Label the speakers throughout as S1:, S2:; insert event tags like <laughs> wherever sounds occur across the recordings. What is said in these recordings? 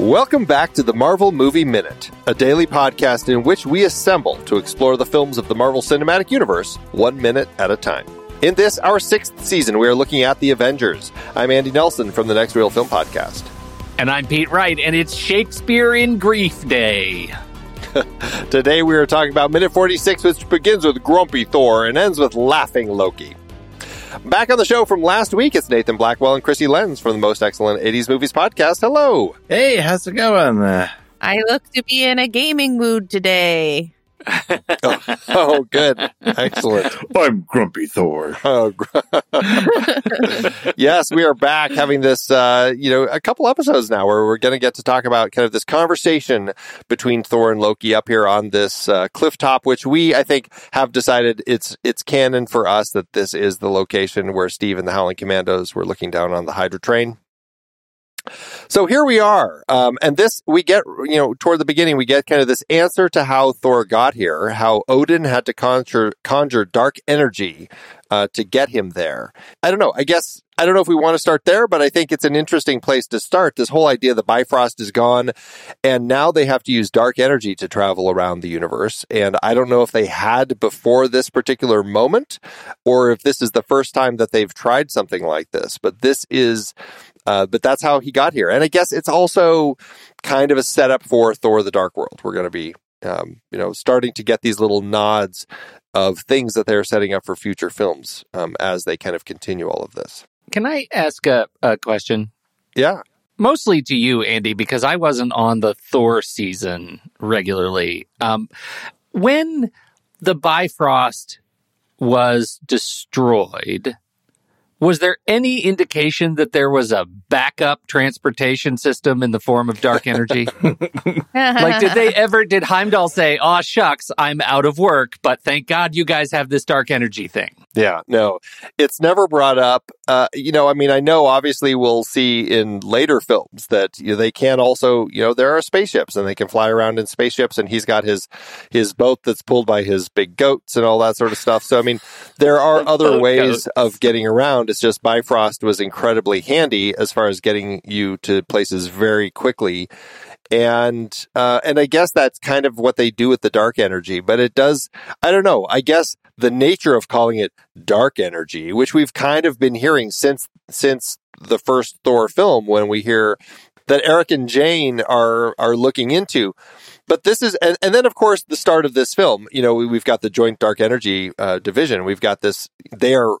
S1: Welcome back to the Marvel Movie Minute, a daily podcast in which we assemble to explore the films of the Marvel Cinematic Universe one minute at a time. In this, our sixth season, we are looking at The Avengers. I'm Andy Nelson from the Next Reel Film Podcast.
S2: And I'm Pete Wright, and it's Shakespeare in Grief Day. <laughs>
S1: Today we are talking about minute 46, which begins with Grumpy Thor and ends with Laughing Loki. Back on the show from last week, it's Nathan Blackwell and Krissy Lenz from the Most Excellent 80s Movies podcast. Hello.
S3: Hey, how's it going?
S4: I look to be in a gaming mood today.
S1: Oh, <laughs> oh, good. Excellent.
S3: I'm Grumpy Thor.
S1: Oh, <laughs> yes, we are back having this, uh, you know, a couple episodes now where we're going to get to talk about kind of this conversation between Thor and Loki up here on this uh, cliff top, which we, I think, have decided it's it's canon for us that this is the location where Steve and the Howling Commandos were looking down on the Hydra train. So here we are. Um, and this, we get, you know, toward the beginning, we get kind of this answer to how Thor got here, how Odin had to conjure, conjure dark energy uh, to get him there. I don't know. I guess, I don't know if we want to start there, but I think it's an interesting place to start. This whole idea the Bifrost is gone, and now they have to use dark energy to travel around the universe. And I don't know if they had before this particular moment, or if this is the first time that they've tried something like this. But this is uh, but that's how he got here. And I guess it's also kind of a setup for Thor the Dark World. We're going to be, um, you know, starting to get these little nods of things that they're setting up for future films um, as they kind of continue all of this.
S2: Can I ask a, a question?
S1: Yeah.
S2: Mostly to you, Andy, because I wasn't on the Thor season regularly. Um, when the Bifrost was destroyed, was there any indication that there was a backup transportation system in the form of dark energy? <laughs> like, did they ever, did Heimdall say, oh, shucks, I'm out of work, but thank God you guys have this dark energy thing?
S1: Yeah, no, it's never brought up. Uh, you know, I mean, I know obviously we'll see in later films that you know, they can also, you know, there are spaceships and they can fly around in spaceships and he's got his, his boat that's pulled by his big goats and all that sort of stuff. So, I mean, there are other ways of getting around. It's just Bifrost was incredibly handy as far as getting you to places very quickly and uh, and I guess that's kind of what they do with the dark energy. But it does, I don't know. I guess the nature of calling it dark energy, which we've kind of been hearing since since the first Thor film, when we hear that Erik and Jane are are looking into. But this is, and, and then of course the start of this film. You know, we, have got the Joint Dark Energy uh, Division. We've got this. They are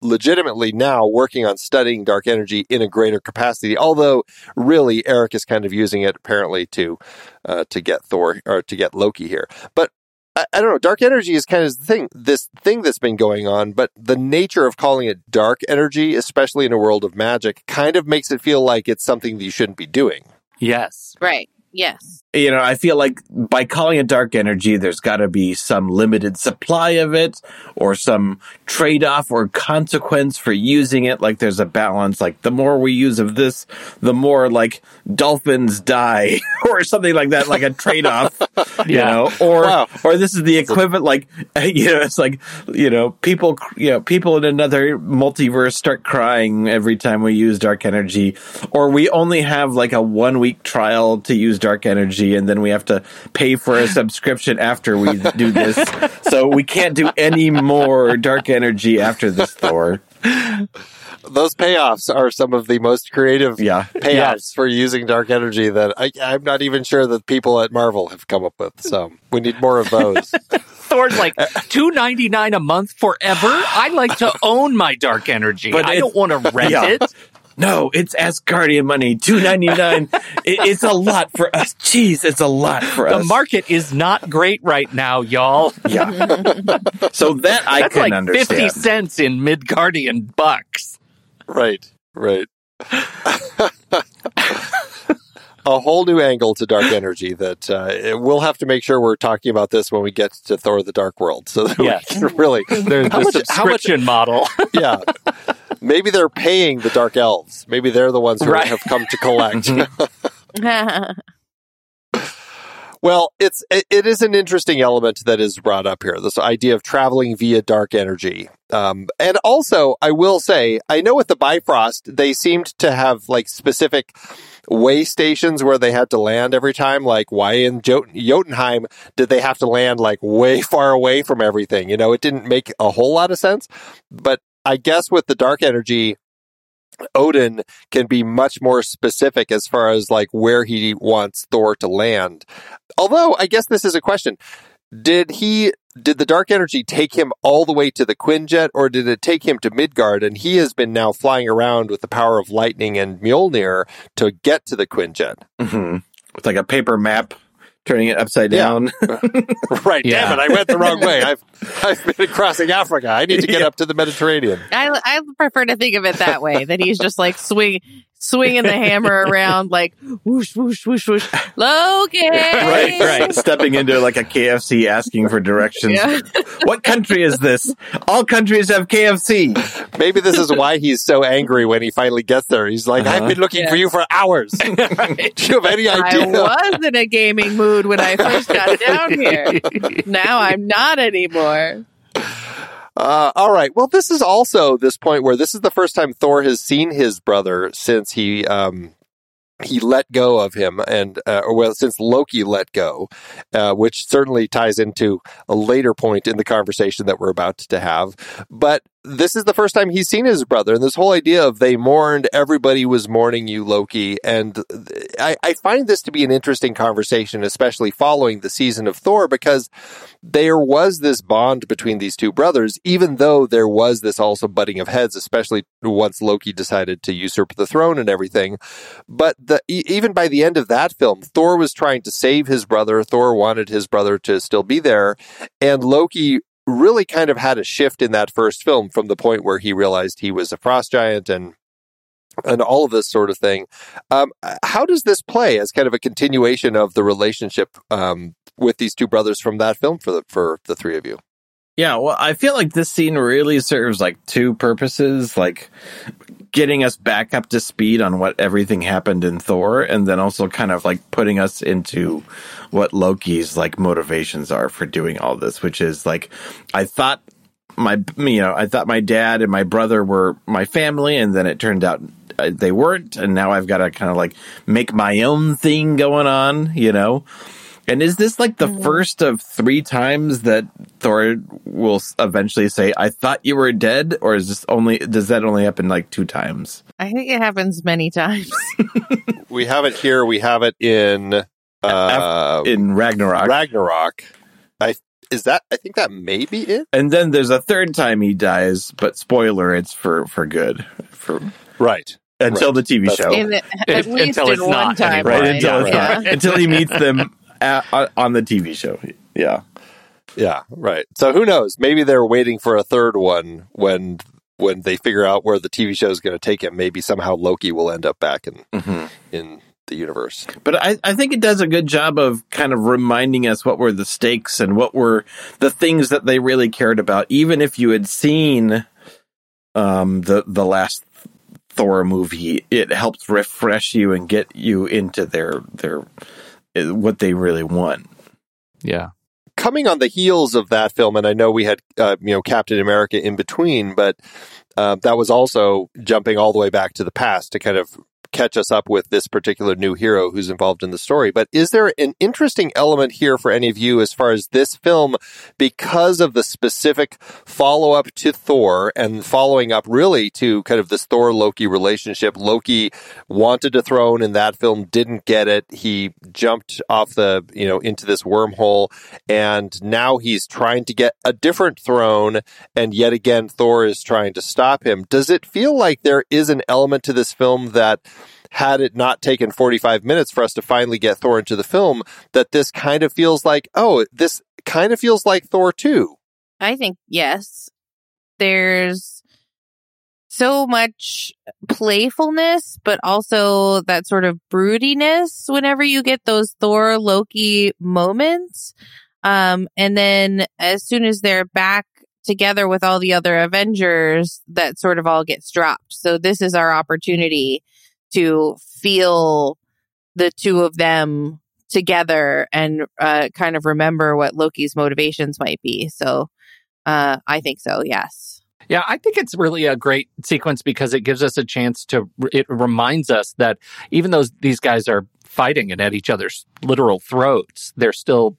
S1: legitimately now working on studying dark energy in a greater capacity. Although, really, Erik is kind of using it apparently to uh, to get Thor or to get Loki here. But I, I, don't know. Dark energy is kind of the thing, this thing that's been going on. But the nature of calling it dark energy, especially in a world of magic, kind of makes it feel like it's something that you shouldn't be doing.
S2: Yes.
S4: Right. Yes.
S3: You know, I feel like by calling it dark energy, there's got to be some limited supply of it or some trade off or consequence for using it. Like there's a balance. Like the more we use of this, the more like dolphins die <laughs> or something like that, like a trade off, <laughs> you know, or, wow. or this is the equivalent. Like, <laughs> you know, it's like, you know, people, you know, people in another multiverse start crying every time we use dark energy or we only have like a one week trial to use dark energy and then we have to pay for a subscription after we do this. so we can't do any more dark energy after this Thor.
S1: Those payoffs are some of the most creative
S3: yeah.
S1: payoffs yes. for using dark energy that I, I'm not even sure that people at Marvel have come up with. So we need more of those. <laughs>
S2: Thor's like two ninety nine a month forever. I like to own my dark energy. But I don't want to rent yeah. it
S3: no, it's Asgardian money, two ninety nine. <laughs> it, it's a lot for us. Jeez, it's a lot for
S2: the
S3: us.
S2: The market is not great right now, y'all.
S3: Yeah. <laughs> so that I
S2: That's
S3: can
S2: like
S3: understand.
S2: Fifty cents in Midgardian bucks.
S1: Right. Right. <laughs> a whole new angle to dark energy that uh, we'll have to make sure we're talking about this when we get to Thor: The Dark World. So that yes. we can really
S2: there's the much, subscription model.
S1: yeah, maybe they're paying the dark elves. Maybe they're the ones who right. have come to collect. <laughs> <laughs> well, it's it, it is an interesting element that is brought up here. This idea of traveling via dark energy, um, and also I will say I know with the Bifrost they seemed to have like specific way stations where they had to land every time? Like, why in Jot- Jotunheim did they have to land like way far away from everything? You know, it didn't make a whole lot of sense. But I guess with the dark energy, Odin can be much more specific as far as like where he wants Thor to land. Although I guess this is a question. Did he did the dark energy take him all the way to the Quinjet or did it take him to Midgard and he has been now flying around with the power of lightning and Mjolnir to get to the Quinjet?
S3: Mm-hmm. With like a paper map turning it upside down. <laughs>
S1: Yeah. <laughs> right.
S2: Yeah.
S1: Damn it. I went the wrong way. I've, I've been crossing Africa. I need to get <laughs> up to the Mediterranean.
S4: I I prefer to think of it that way. That he's just like swing swinging the hammer <laughs> around like whoosh whoosh whoosh whoosh. Loki.
S3: right, right. Stepping into like a KFC asking for directions.
S4: Yeah.
S3: What country is this? All countries have KFC.
S1: Maybe this is why he's so angry when he finally gets there. He's like, I've
S3: Uh-huh.
S1: been looking for you for hours. <laughs> Do you have any idea?
S4: I was in a gaming mood when I first got down here. <laughs> Now I'm not anymore.
S1: Uh, all right. Well, this is also this point where this is the first time Thor has seen his brother since he um, he let go of him, and uh, or well, since Loki let go, uh, which certainly ties into a later point in the conversation that we're about to have. But this is the first time he's seen his brother, and this whole idea of they mourned, everybody was mourning you, Loki, and I, I find this to be an interesting conversation, especially following the season of Thor, because there was this bond between these two brothers, even though there was this also butting of heads, especially once Loki decided to usurp the throne and everything. But the, even by the end of that film, Thor was trying to save his brother. Thor wanted his brother to still be there. And Loki really kind of had a shift in that first film from the point where he realized he was a frost giant and and all of this sort of thing. Um, how does this play as kind of a continuation of the relationship um, with these two brothers from that film for the for the three of you?
S3: Yeah, well, I feel like this scene really serves like two purposes, like getting us back up to speed on what everything happened in Thor, and then also kind of like putting us into what Loki's like motivations are for doing all this, which is like, I thought my, you know, I thought my dad and my brother were my family, and then it turned out uh, they weren't, and now I've got to kind of like make my own thing going on, you know? And is this like the first of three times that Thor will eventually say, "I thought you were dead," or is this only does that only happen like two times?
S4: I think it happens many times. <laughs>
S1: We have it here. We have it in uh,
S3: In Ragnarok,
S1: Ragnarok. I is that. I think that may be it.
S3: and then there's a third time he dies, but spoiler, it's for for good, for
S1: Right.
S3: until the TV show,
S4: In the, at
S2: Until
S4: least
S2: it's
S4: in one
S2: not
S4: time.
S2: anymore.
S3: right?
S2: Right,
S3: Until it's
S4: yeah.
S3: not, until he meets them at, on- the TV show. Yeah,
S1: Yeah. Right. So who knows? Maybe they're waiting for a third one when when they figure out where the TV show is going to take him. Maybe somehow Loki will end up back in
S3: hmm
S1: in the universe.
S3: But I, I think it does a good job of kind of reminding us what were the stakes and what were the things that they really cared about, even if you had seen um, the the last Thor movie. It helps refresh you and get you into their their what they really want.
S2: Yeah.
S1: coming on the heels of that film, and I know we had uh, you know Captain America in between, but uh, that was also jumping all the way back to the past to kind of catch us up with this particular new hero who's involved in the story. But is there an interesting element here for any of you as far as this film, because of the specific follow up to Thor and following up really to kind of this Thor Loki relationship? Loki wanted a throne in that film, didn't get it. He jumped off the, you know, into this wormhole and now he's trying to get a different throne. And yet again, Thor is trying to stop him. Does it feel like there is an element to this film that had it not taken 45 minutes for us to finally get Thor into the film, that this kind of feels like, oh, this kind of feels like Thor 2.
S4: I think yes. There's so much playfulness, but also that sort of broodiness whenever you get those Thor Loki moments. Um, and then as soon as they're back together with all the other Avengers, that sort of all gets dropped. So this is our opportunity to feel the two of them together and uh, kind of remember what Loki's motivations might be. So uh, I think so. Yes.
S2: Yeah, I think it's really a great sequence because it gives us a chance to, it reminds us that even though these guys are fighting and at each other's literal throats, they're still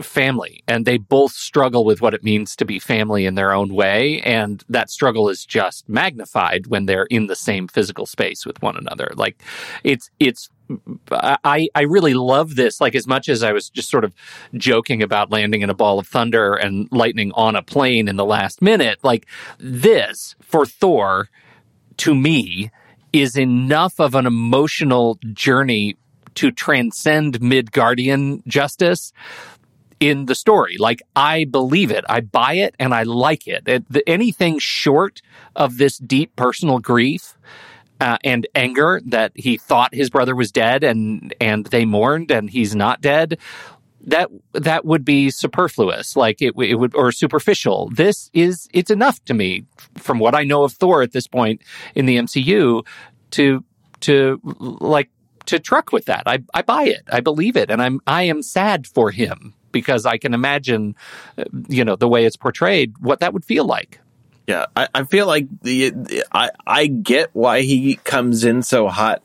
S2: family and they both struggle with what it means to be family in their own way. And that struggle is just magnified when they're in the same physical space with one another. Like it's, it's, I, I really love this. Like as much as I was just sort of joking about landing in a ball of thunder and lightning on a plane in the last minute, like this for Thor to me is enough of an emotional journey to transcend Midgardian justice in the story. Like I believe it, I buy it, and I like it. it the, anything short of this deep personal grief uh, and anger that he thought his brother was dead, and and they mourned, and he's not dead. That that would be superfluous, like it, it would, or superficial. This is it's enough to me, from what I know of Thor at this point in the MCU, to to like to truck with that. I, I buy it. I believe it. And I'm, I am sad for him because I can imagine, uh, you know, the way it's portrayed, what that would feel like.
S3: Yeah. I, I feel like the, I, I get why he comes in so hot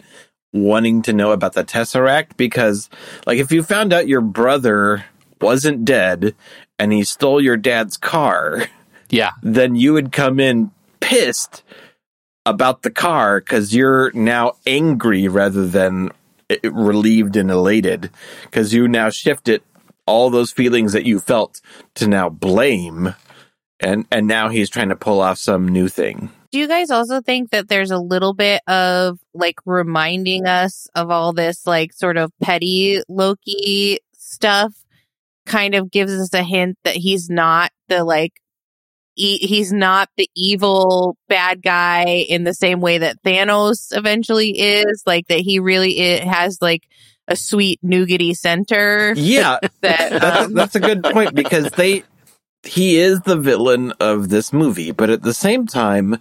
S3: wanting to know about the Tesseract because like if you found out your brother wasn't dead and he stole your dad's car,
S2: yeah,
S3: then you would come in pissed about the car because you're now angry rather than relieved and elated. Because you now shifted all those feelings that you felt to now blame. And and now he's trying to pull off some new thing.
S4: Do you guys also think that there's a little bit of like reminding us of all this like sort of petty loki stuff? Kind of gives us a hint that he's not the like he's not the evil bad guy in the same way that Thanos eventually is. Like that he really it has like a sweet nougaty center.
S3: Yeah, <laughs> that, um, that's, that's a good point because they he is the villain of this movie, but at the same time,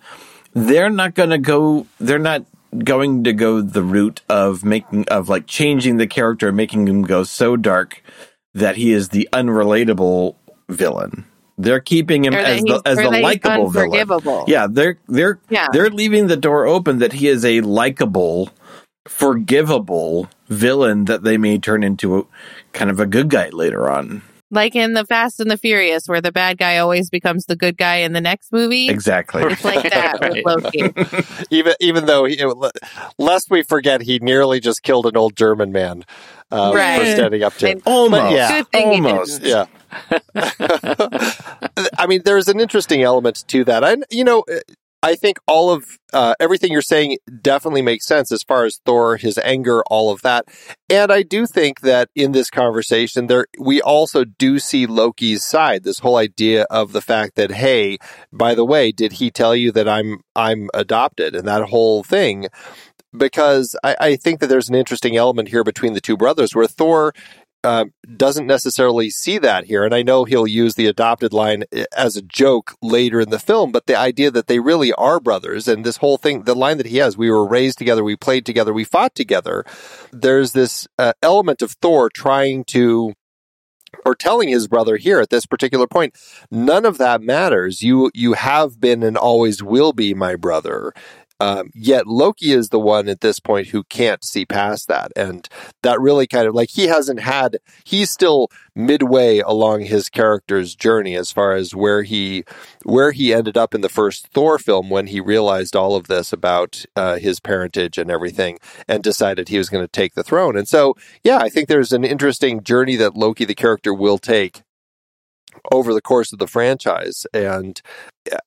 S3: they're not going to go. They're not going to go the route of making of like changing the character, making him go so dark that he is the unrelatable villain. They're keeping him as the as the likable villain. Yeah, they're they're yeah. they're leaving the door open that he is a likable, forgivable villain that they may turn into a, kind of a good guy later on.
S4: Like in the Fast and the Furious, where the bad guy always becomes the good guy in the next movie.
S3: Exactly.
S4: It's like that with <laughs> Loki. <laughs>
S1: even even though, he, lest we forget, he nearly just killed an old German man uh, right. for standing up to him.
S3: Almost.
S1: yeah.
S3: Almost.
S1: Yeah. <laughs> I mean, there's an interesting element to that. I, you know, I think all of uh, everything you're saying definitely makes sense as far as Thor, his anger, all of that. And I do think that in this conversation, there we also do see Loki's side. This whole idea of the fact that, hey, by the way, did he tell you that I'm I'm adopted, and that whole thing because I, I, think that there's an interesting element here between the two brothers where Thor uh, doesn't necessarily see that here. And I know he'll use the adopted line eh, as a joke later in the film, but the idea that they really are brothers and this whole thing, the line that he has, we were raised together, we played together, we fought together. There's this uh, element of Thor trying to or telling his brother here at this particular point none of that matters you you have been and always will be my brother um, yet Loki is the one at this point who can't see past that. And that really kind of like he hasn't had, he's still midway along his character's journey as far as where he, where he ended up in the first Thor film when he realized all of this about uh, his parentage and everything and decided he was going to take the throne. And so, yeah, I think there's an interesting journey that Loki, the character, will take over the course of the franchise. And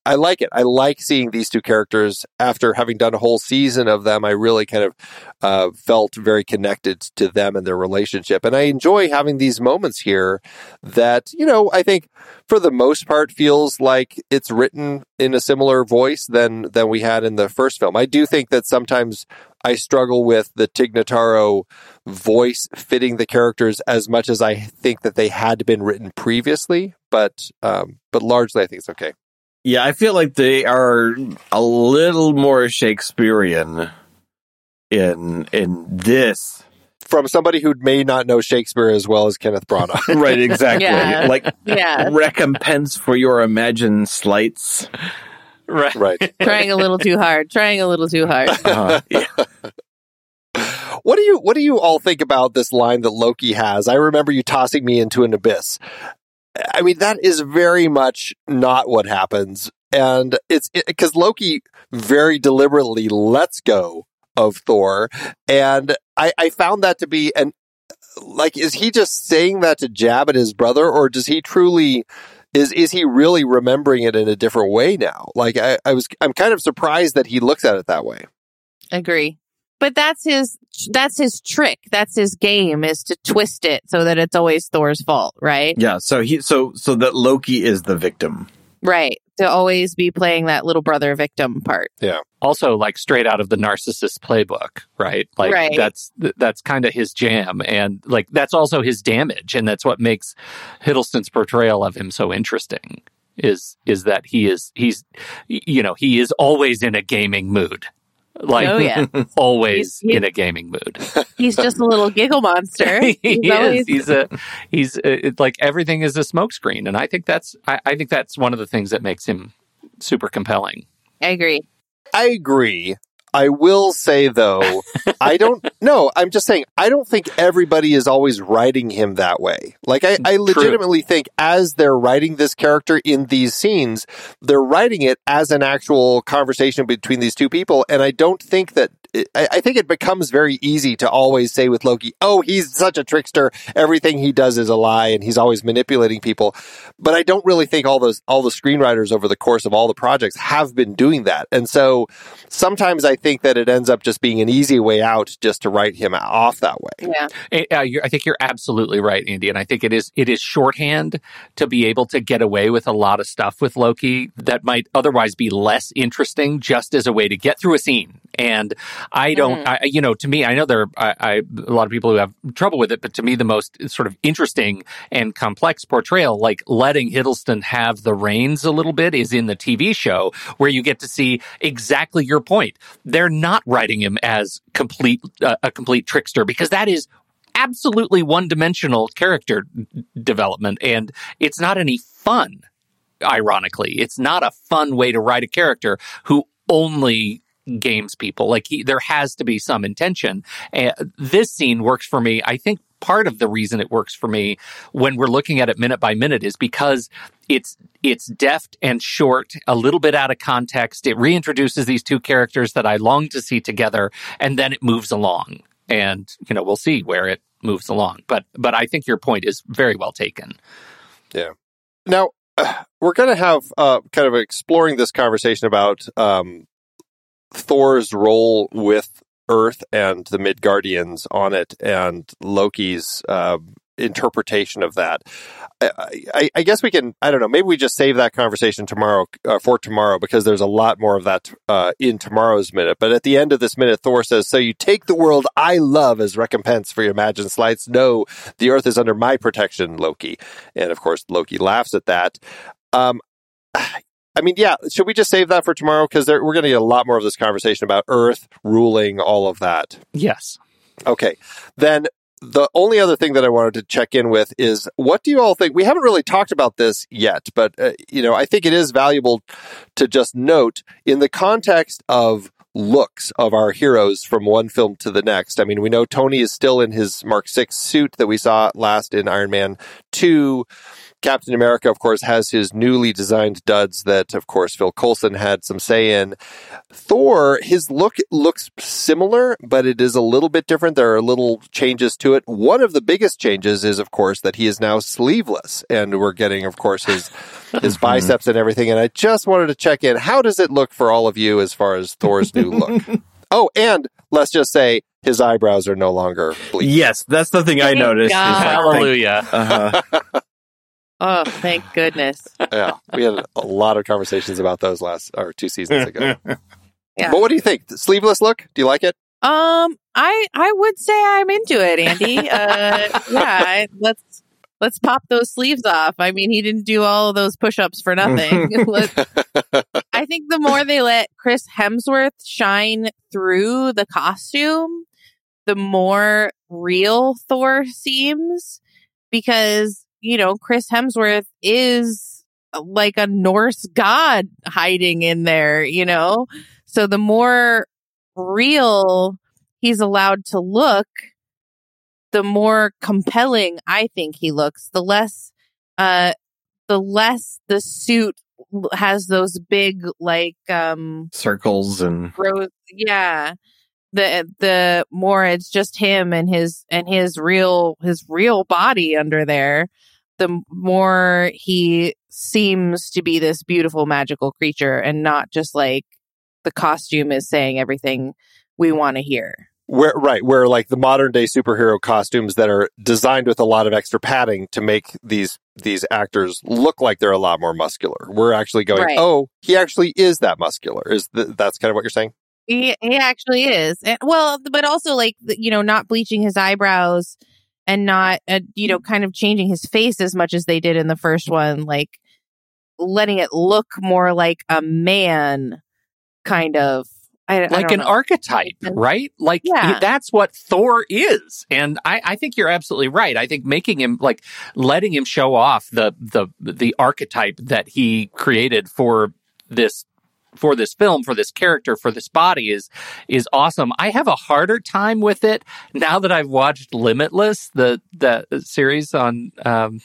S1: I like it. I like seeing these two characters after having done a whole season of them. I really kind of uh, felt very connected to them and their relationship. And I enjoy having these moments here that, you know, I think for the most part feels like it's written in a similar voice than, than we had in the first film. I do think that sometimes I struggle with the Tignataro voice fitting the characters as much as I think that they had been written previously, but um, but largely I think it's okay.
S3: Yeah, I feel like they are a little more Shakespearean in in this
S1: from somebody who may not know Shakespeare as well as Kenneth Branagh. <laughs>
S3: right, exactly. Yeah. Like yeah. recompense for your imagined slights.
S2: Right.
S1: Right. <laughs>
S4: trying a little too hard. Trying a little too hard. <laughs>
S3: Uh-huh. Yeah. <laughs>
S1: What do you what do you all think about this line that Loki has? I remember you tossing me into an abyss. I mean, that is very much not what happens. And it's because Loki very deliberately lets go of Thor. And I, I found that to be an like, is he just saying that to jab at his brother, or does he truly is is he really remembering it in a different way now? Like I, I was I'm kind of surprised that he looks at it that way.
S4: Agree. But that's his that's his trick. That's his game is to twist it so that it's always Thor's fault, right?
S3: Yeah. So he so so that Loki is the victim.
S4: Right. To always be playing that little brother victim part. Yeah.
S2: Also, like straight out of the narcissist playbook, right? Like
S4: Right.
S2: that's that's kind of his jam, and like that's also his damage, and that's what makes Hiddleston's portrayal of him so interesting. Is is that he is he's you know he is always in a gaming mood, like
S4: Oh, yeah. <laughs>
S2: always
S4: He's- he's-
S2: in a gaming mood. <laughs>
S4: He's just a little giggle monster. <laughs>
S2: he
S4: He's
S2: is. He's a. He's uh, it's like everything is a smokescreen, and I think that's. I, I think that's one of the things that makes him super compelling.
S4: I agree.
S1: I agree. I will say though, <laughs> I don't no, I'm just saying I don't think everybody is always writing him that way. Like I, I legitimately think as they're writing this character in these scenes, they're writing it as an actual conversation between these two people. And I don't think that I, I think it becomes very easy to always say with Loki, oh, he's such a trickster. Everything he does is a lie and he's always manipulating people. But I don't really think all those all the screenwriters over the course of all the projects have been doing that. And so sometimes I think that it ends up just being an easy way out just to write him off that way.
S4: Yeah.
S2: Uh, I think you're absolutely right, Andy, and I think it is it is shorthand to be able to get away with a lot of stuff with Loki that might otherwise be less interesting, just as a way to get through a scene. And I don't,
S4: Mm.
S2: I, you know, to me, I know there are I, I, a lot of people who have trouble with it, but to me, the most sort of interesting and complex portrayal, like letting Hiddleston have the reins a little bit, is in the TV show where you get to see exactly your point. They're not writing him as complete uh, a complete trickster because that is absolutely one-dimensional character d- development and it's not any fun ironically it's not a fun way to write a character who only games people. Like he, there has to be some intention. This scene works for me. I think part of the reason it works for me when we're looking at it minute by minute is because it's it's deft and short a little bit out of context. It reintroduces these two characters that i long to see together and then it moves along. And you know we'll see where it moves along. But but i think your point is very well taken. Yeah.
S1: Now, <clears throat> we're going to have uh, kind of exploring this conversation about um, Thor's role with Earth and the Midgardians on it, and Loki's uh, interpretation of that. I, I, I guess we can. I don't know. Maybe we just save that conversation tomorrow uh, for tomorrow because there's a lot more of that uh, in tomorrow's minute. But at the end of this minute, Thor says, "So you take the world I love as recompense for your imagined slights? No, the Earth is under my protection, Loki." And of course, Loki laughs at that. Um, I mean, yeah, should we just save that for tomorrow? Because we're going to get a lot more of this conversation about Earth ruling all of that.
S2: yes
S1: Okay. Then the only other thing that I wanted to check in with is what do you all think? We haven't really talked about this yet, but, uh, you know, I think it is valuable to just note in the context of looks of our heroes from one film to the next. I mean, we know Tony is still in his Mark 6 suit that we saw last in Iron Man 2. Captain America, of course, has his newly designed duds that, of course, Phil Coulson had some say in. Thor, his look looks similar, but it is a little bit different. There are little changes to it. One of the biggest changes is, of course, that he is now sleeveless, and we're getting, of course, his <laughs> his biceps and everything. And I just wanted to check in. How does it look for all of you as far as Thor's new look? <laughs> Oh, and let's just say his eyebrows are no longer bleached.
S3: Yes, that's the thing I noticed. is
S4: God.
S3: like,
S2: hallelujah
S3: uh <laughs>
S4: Oh, thank goodness. <laughs>
S1: yeah, we had a lot of conversations about those last or two seasons ago. <laughs>
S4: Yeah.
S1: But what do you think? The sleeveless look? Do you like it?
S4: Um, I I would say I'm into it, Andy. <laughs> Uh, yeah, I, let's let's pop those sleeves off. I mean, he didn't do all of those push-ups for nothing. I think the more they let Chris Hemsworth shine through the costume, the more real Thor seems because, you know, Chris Hemsworth is like a Norse god hiding in there, you know? So the more real he's allowed to look, the more compelling I think he looks. The less, uh, the less the suit has those big, like, um,
S3: Circles and
S4: growth. Yeah. The, the more it's just him and his, and his real, his real body under there, the more he seems to be this beautiful magical creature and not just like the costume is saying everything we want to hear.
S1: Where right, where like the modern day superhero costumes that are designed with a lot of extra padding to make these these actors look like they're a lot more muscular. We're actually going,
S4: Right.
S1: oh, he actually is that muscular. Is th- that's kind of what you're saying?
S4: He, he actually is. And, well, but also like, you know, not bleaching his eyebrows and not, uh, you know, kind of changing his face as much as they did in the first one, like letting it look more like a man kind of. I, I
S2: like
S4: don't
S2: an
S4: know.
S2: archetype, right? Like
S4: Yeah.
S2: that's what Thor is, and I, I think you're absolutely right. I think making him like letting him show off the the the archetype that he created for this for this film for this character for this body is is awesome. I have a harder time with it now that I've watched Limitless, the the series on um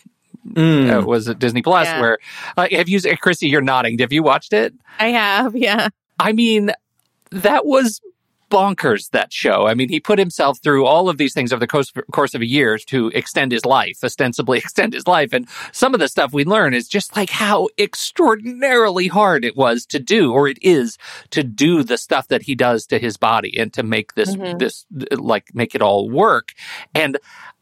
S3: Mm.
S2: uh, was it Disney Plus
S4: Yeah.
S2: where uh, have you Krissy you're nodding. Have you watched it?
S4: I have, yeah.
S2: I mean, that was bonkers, that show. I mean, he put himself through all of these things over the course, course of a year to extend his life, ostensibly <laughs> extend his life. And some of the stuff we learn is just like how extraordinarily hard it was to do, or it is to do the stuff that he does to his body and to make this,
S4: Mhm.
S2: this, like, make it all work. And,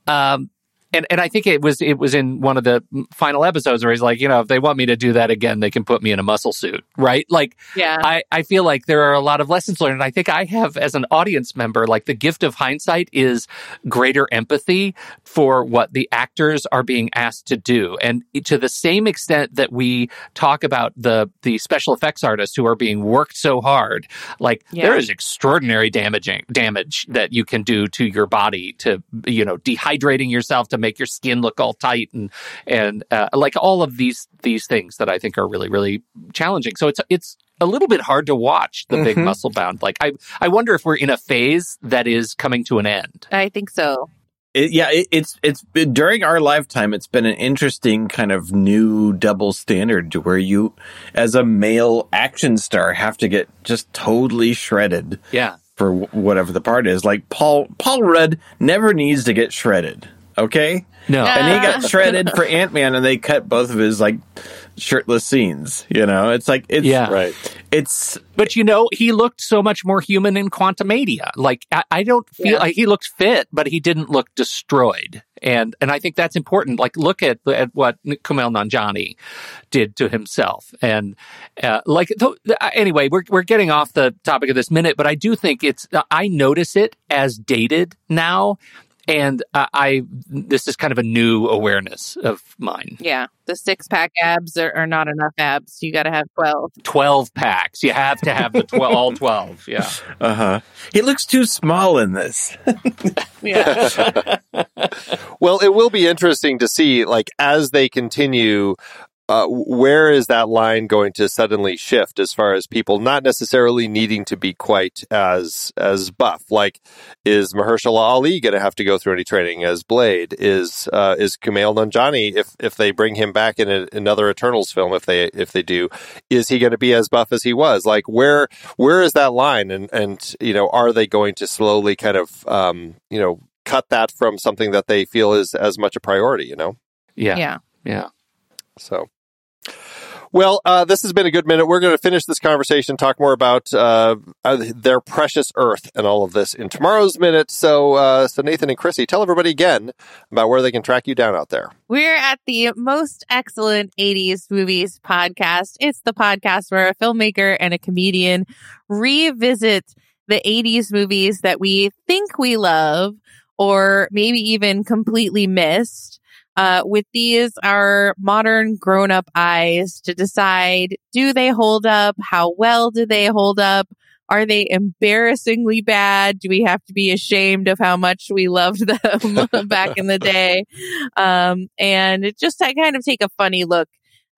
S2: um, and and I think it was it was in one of the final episodes where he's like, you know, if they want me to do that again, they can put me in a muscle suit, right? Like,
S4: Yeah.
S2: I, I feel like there are a lot of lessons learned. And I think I have, as an audience member, like the gift of hindsight is greater empathy for what the actors are being asked to do. And to the same extent that we talk about the, the special effects artists who are being worked so hard, like
S4: Yeah.
S2: there is extraordinary damaging damage that you can do to your body to, you know, dehydrating yourself to make your skin look all tight and, and, uh, like all of these, these things that I think are really, really challenging. So it's, it's, a little bit hard to watch the big
S1: Mhm.
S2: muscle bound. Like I, I wonder if we're in a phase that is coming to an end.
S4: I think so.
S3: It, yeah, it, it's it's been, during our lifetime. It's been an interesting kind of new double standard to where you, as a male action star, have to get just totally shredded
S2: Yeah.
S3: for wh- whatever the part is. Like Paul Paul Rudd never needs to get shredded. Okay,
S2: No.
S4: Yeah.
S3: and he got shredded for Ant Man, and they cut both of his like shirtless scenes. You know, it's like it's
S2: Yeah.
S1: Right.
S3: it's
S2: But you know, he looked so much more human in Quantumania. Like I, I don't feel
S4: Yeah.
S2: like he looked fit, but he didn't look destroyed. And and I think that's important. Like look at at what Kumail Nanjiani did to himself. And uh, like th- anyway, we're we're getting off the topic of this minute, but I do think it's I notice it as dated now. And uh, I, this is kind of a new awareness of mine.
S4: Yeah. The six pack abs are, are not enough abs. You got to have 12.
S2: 12 packs. You have to have the 12, all 12. Yeah. <laughs>
S3: uh huh. He looks too small in this. <laughs>
S4: Yeah. <laughs>
S1: Well, it will be interesting to see, like, as they continue, uh, where is that line going to suddenly shift as far as people not necessarily needing to be quite as as buff? Like, is Mahershala Ali going to have to go through any training as Blade? Is uh, is Kumail Nanjiani if if they bring him back in a, another Eternals film? If they if they do, is he going to be as buff as he was? Like, where where is that line? And and you know, are they going to slowly kind of um, you know cut that from something that they feel is as much a priority, you know?
S2: Yeah.
S4: yeah.
S2: Yeah.
S1: So, well, uh, this has been a good minute. We're going to finish this conversation, talk more about uh, uh, their precious Earth and all of this in tomorrow's minute. So, uh, so Nathan and Krissy, tell everybody again about where they can track you down out there.
S4: We're at the most excellent 80s movies podcast. It's the podcast where a filmmaker and a comedian revisit the 80s movies that we think we love or maybe even completely missed. Uh, with these, our modern grown up eyes to decide, do they hold up? How well do they hold up? Are they embarrassingly bad? Do we have to be ashamed of how much we loved them <laughs> <laughs> back in the day? Um, and it just I kind of take a funny look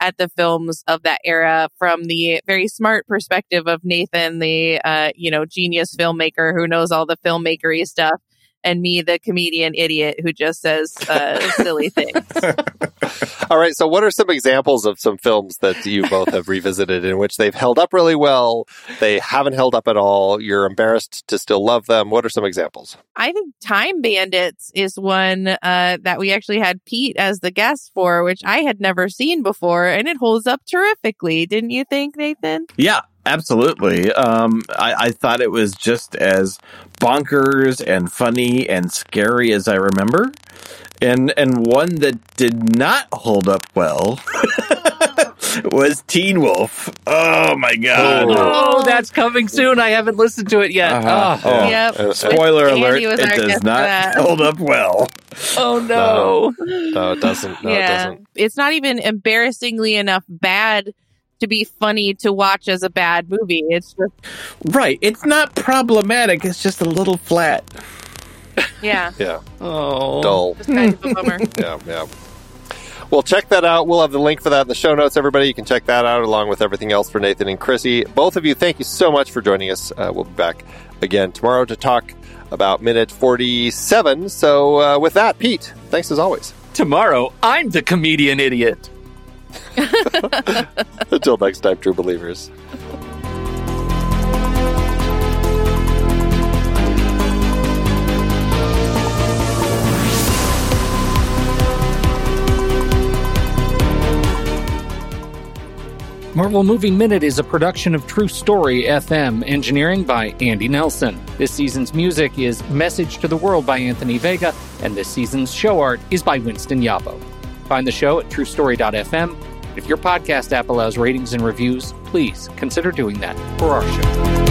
S4: at the films of that era from the very smart perspective of Nathan, the uh, you know genius filmmaker who knows all the filmmakery stuff, and me, the comedian idiot who just says uh, <laughs> silly things. <laughs>
S1: All right. So, what are some examples of some films that you both have revisited in which they've held up really well? They haven't held up at all. You're embarrassed to still love them. What are some examples?
S4: I think Time Bandits is one uh, that we actually had Pete as the guest for, which I had never seen before, and it holds up terrifically. Didn't you think, Nathan?
S3: Yeah, absolutely. Um, I, I thought it was just as bonkers and funny and scary as I remember. And and one that did not hold up well <laughs> was Teen Wolf. Oh my god.
S2: Oh, that's coming soon. I haven't listened to it yet.
S3: Uh-huh.
S2: Oh.
S3: Oh.
S4: Yep.
S1: Uh,
S3: Spoiler alert, it does not <laughs> hold up well.
S2: Oh no.
S1: No, it doesn't. No, it
S4: yeah,
S1: doesn't.
S4: it's not even embarrassingly enough bad to be funny to watch as a bad movie. It's just
S3: Right. It's not problematic, it's just a little flat. <laughs>
S4: yeah,
S1: Yeah.
S2: Oh.
S1: Dull.
S4: just kind of a <laughs> bummer.
S1: Yeah, yeah. Well, check that out. We'll have the link for that in the show notes, everybody. You can check that out along with everything else for Nathan and Krissy. Both of you, thank you so much for joining us. Uh, we'll be back again tomorrow to talk about minute 47. So, uh, with that, Pete, thanks as always.
S2: Tomorrow, I'm the comedian idiot. <laughs>
S1: Until next time, true believers.
S2: Marvel Movie Minute is a production of TruStory FM, engineering by Andy Nelson. This season's music is Message to the World by Anthony Vega, and this season's show art is by Winston Yabo. Find the show at trustory.fm. If your podcast app allows ratings and reviews, please consider doing that for our show.